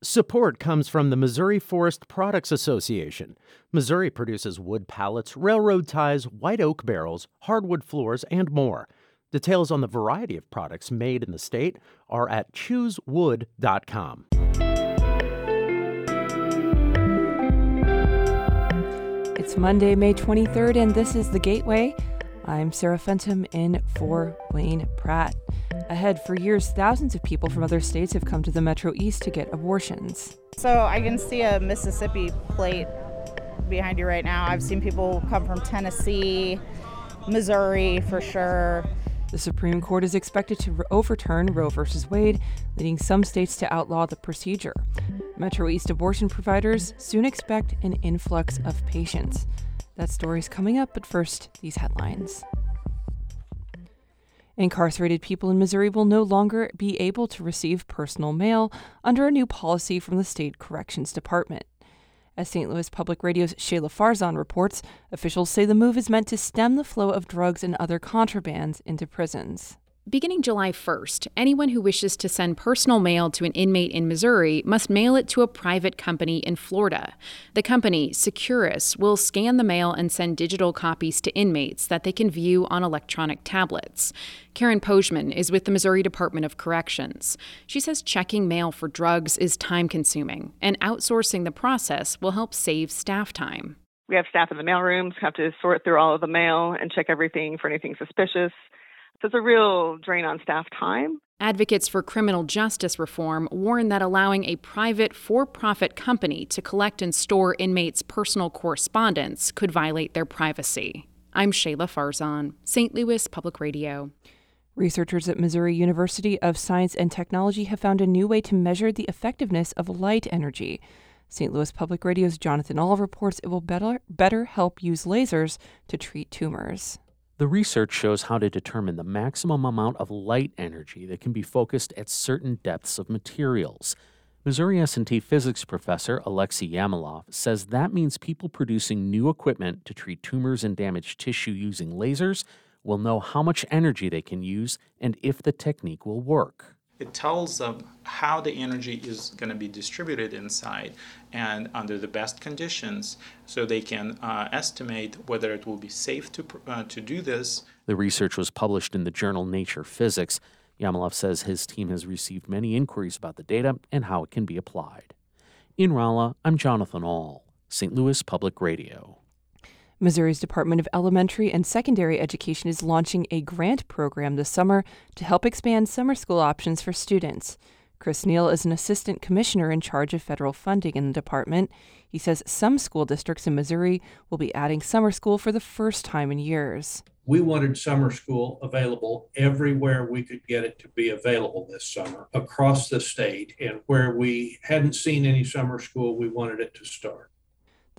Support comes from the Missouri Forest Products Association. Missouri produces wood pallets, railroad ties, white oak barrels, hardwood floors, and more. Details on the variety of products made in the state are at choosewood.com. It's Monday, May 23rd, and this is The Gateway. I'm Sarah Fentem in for Wayne Pratt. Ahead, for years, thousands of people from other states have come to the Metro East to get abortions. So I can see a Mississippi plate behind you right now. I've seen people come from Tennessee, Missouri for sure. The Supreme Court is expected to overturn Roe v. Wade, leading some states to outlaw the procedure. Metro East abortion providers soon expect an influx of patients. That story's coming up, but first, these headlines. Incarcerated people in Missouri will no longer be able to receive personal mail under a new policy from the State Corrections Department. As St. Louis Public Radio's Shayla Farzan reports, officials say the move is meant to stem the flow of drugs and other contrabands into prisons. Beginning July 1st, anyone who wishes to send personal mail to an inmate in Missouri must mail it to a private company in Florida. The company, Securus, will scan the mail and send digital copies to inmates that they can view on electronic tablets. Karen Pojmann is with the Missouri Department of Corrections. She says checking mail for drugs is time consuming, and outsourcing the process will help save staff time. We have staff in the mail rooms, have to sort through all of the mail and check everything for anything suspicious. So it's a real drain on staff time. Advocates for criminal justice reform warn that allowing a private for profit company to collect and store inmates' personal correspondence could violate their privacy. I'm Shayla Farzan, St. Louis Public Radio. Researchers at Missouri University of Science and Technology have found a new way to measure the effectiveness of light energy. St. Louis Public Radio's Jonathan Ahl reports it will better, better help use lasers to treat tumors. The research shows how to determine the maximum amount of light energy that can be focused at certain depths of materials. Missouri S&T physics professor Alexei Yamilov says that means people producing new equipment to treat tumors and damaged tissue using lasers will know how much energy they can use and if the technique will work. It tells them how the energy is going to be distributed inside and under the best conditions so they can uh, estimate whether it will be safe to, uh, to do this. The research was published in the journal Nature Physics. Yamilov says his team has received many inquiries about the data and how it can be applied. In Rolla, I'm Jonathan Ahl, St. Louis Public Radio. Missouri's Department of Elementary and Secondary Education is launching a grant program this summer to help expand summer school options for students. Chris Neal is an assistant commissioner in charge of federal funding in the department. He says some school districts in Missouri will be adding summer school for the first time in years. We wanted summer school available everywhere we could get it to be available this summer across the state. And where we hadn't seen any summer school, we wanted it to start.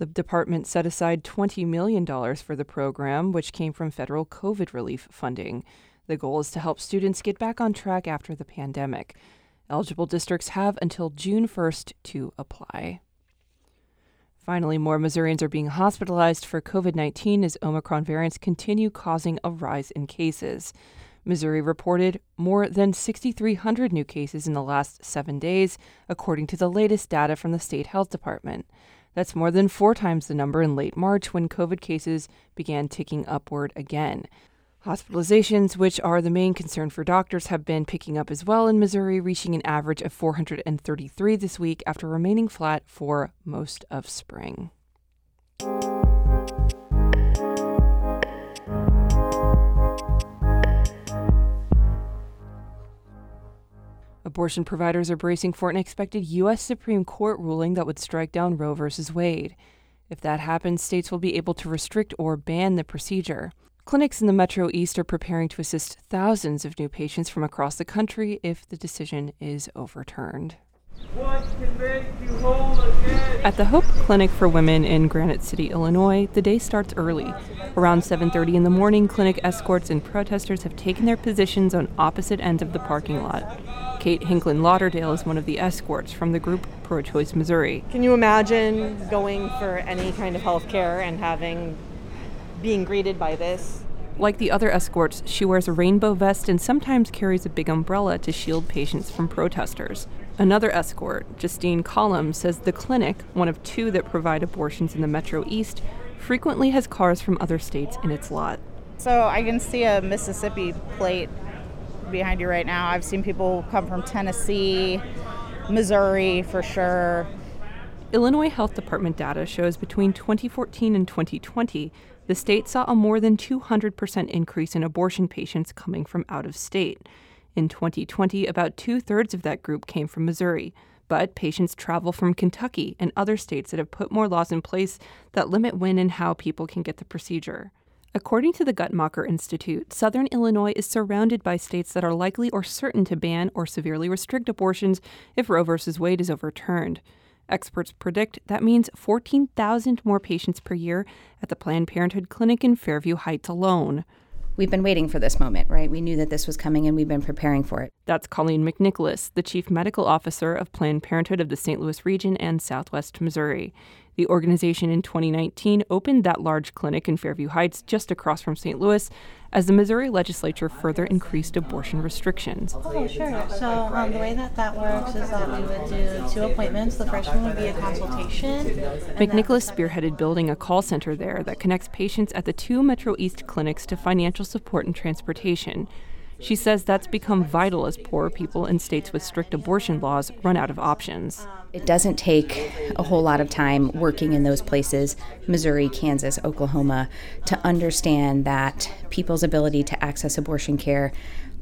The department set aside $20 million for the program, which came from federal COVID relief funding. The goal is to help students get back on track after the pandemic. Eligible districts have until June 1st to apply. Finally, more Missourians are being hospitalized for COVID 19 as Omicron variants continue causing a rise in cases. Missouri reported more than 6,300 new cases in the last seven days, according to the latest data from the state health department. That's more than four times the number in late March when COVID cases began ticking upward again. Hospitalizations, which are the main concern for doctors, have been picking up as well in Missouri, reaching an average of 433 this week after remaining flat for most of spring. Abortion providers are bracing for an expected U.S. Supreme Court ruling that would strike down Roe v. Wade. If that happens, states will be able to restrict or ban the procedure. Clinics in the Metro East are preparing to assist thousands of new patients from across the country if the decision is overturned. At the Hope Clinic for Women in Granite City, Illinois, the day starts early. Around 7:30 in the morning, clinic escorts and protesters have taken their positions on opposite ends of the parking lot. Kate Hinklin Lauderdale is one of the escorts from the group Pro Choice Missouri. Can you imagine going for any kind of health care and having being greeted by this? Like the other escorts, she wears a rainbow vest and sometimes carries a big umbrella to shield patients from protesters. Another escort, Justine Collum, says the clinic, one of two that provide abortions in the Metro East, frequently has cars from other states in its lot. So I can see a Mississippi plate behind you right now. I've seen people come from Tennessee, Missouri for sure. Illinois Health Department data shows between 2014 and 2020, the state saw a more than 200% increase in abortion patients coming from out of state. In 2020, about two thirds of that group came from Missouri. But patients travel from Kentucky and other states that have put more laws in place that limit when and how people can get the procedure. According to the Guttmacher Institute, Southern Illinois is surrounded by states that are likely or certain to ban or severely restrict abortions if Roe v. Wade is overturned. Experts predict that means 14,000 more patients per year at the Planned Parenthood clinic in Fairview Heights alone. We've been waiting for this moment, right? We knew that this was coming and we've been preparing for it. That's Colleen McNicholas, the Chief Medical Officer of Planned Parenthood of the St. Louis region and Southwest Missouri. The organization in 2019 opened that large clinic in Fairview Heights just across from St. Louis as the Missouri legislature further increased abortion restrictions. Oh, sure. So um, the way that that works is that we would do two appointments. The first one would be a consultation. McNicholas spearheaded building a call center there that connects patients at the two Metro East clinics to financial support and transportation. She says that's become vital as poor people in states with strict abortion laws run out of options. It doesn't take a whole lot of time working in those places, Missouri, Kansas, Oklahoma, to understand that people's ability to access abortion care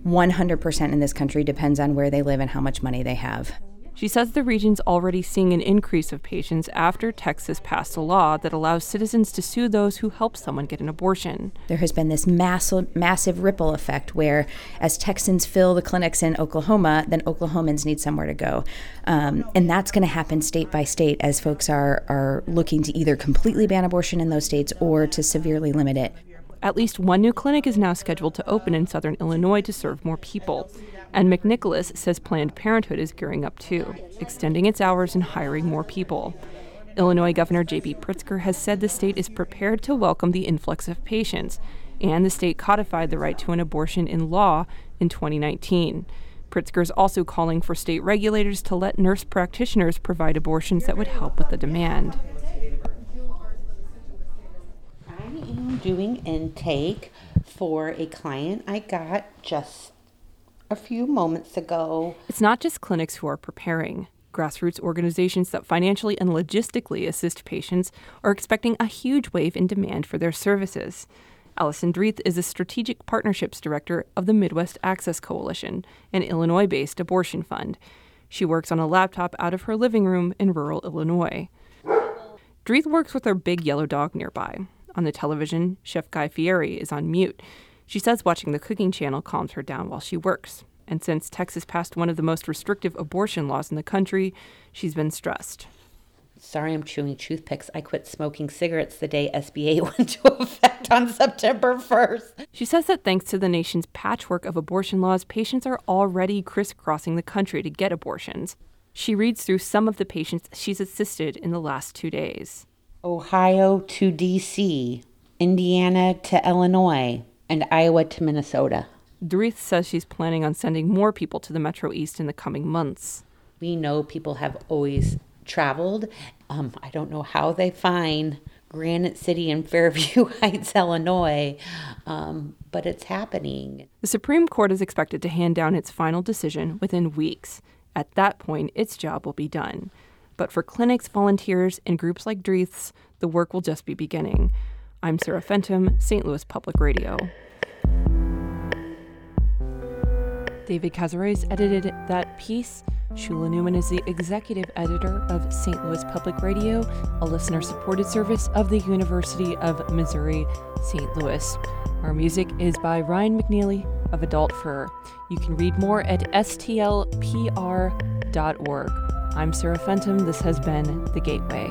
100% in this country depends on where they live and how much money they have. She says the region's already seeing an increase of patients after Texas passed a law that allows citizens to sue those who help someone get an abortion. There has been this massive, massive ripple effect where, as Texans fill the clinics in Oklahoma, then Oklahomans need somewhere to go. Um, and that's going to happen state by state as folks are, are looking to either completely ban abortion in those states or to severely limit it. At least one new clinic is now scheduled to open in southern Illinois to serve more people. And McNicholas says Planned Parenthood is gearing up too, extending its hours and hiring more people. Illinois Governor J.B. Pritzker has said the state is prepared to welcome the influx of patients, and the state codified the right to an abortion in law in 2019. Pritzker is also calling for state regulators to let nurse practitioners provide abortions that would help with the demand. I am doing intake for a client I got just a few moments ago. It's not just clinics who are preparing. Grassroots organizations that financially and logistically assist patients are expecting a huge wave in demand for their services. Alison Dreith is a strategic partnerships director of the Midwest Access Coalition, an Illinois based abortion fund. She works on a laptop out of her living room in rural Illinois. Dreeth works with her big yellow dog nearby. On the television, Chef Guy Fieri is on mute. She says watching the cooking channel calms her down while she works. And since Texas passed one of the most restrictive abortion laws in the country, she's been stressed. Sorry, I'm chewing toothpicks. I quit smoking cigarettes the day SB8 went into effect on September 1st. She says that thanks to the nation's patchwork of abortion laws, patients are already crisscrossing the country to get abortions. She reads through some of the patients she's assisted in the last two days Ohio to D.C., Indiana to Illinois, and Iowa to Minnesota. Dreith says she's planning on sending more people to the Metro East in the coming months. We know people have always traveled. Um, I don't know how they find Granite City and Fairview Heights, Illinois, um, but it's happening. The Supreme Court is expected to hand down its final decision within weeks. At that point, its job will be done. But for clinics, volunteers, and groups like Dreith's, the work will just be beginning. I'm Sarah Fentem, St. Louis Public Radio. David Cazares edited that piece. Shula Neuman is the executive editor of St. Louis Public Radio, a listener supported service of the University of Missouri St. Louis. Our music is by Ryan McNeely of Adult Fur. You can read more at stlpr.org. I'm Sarah Fentem. This has been The Gateway.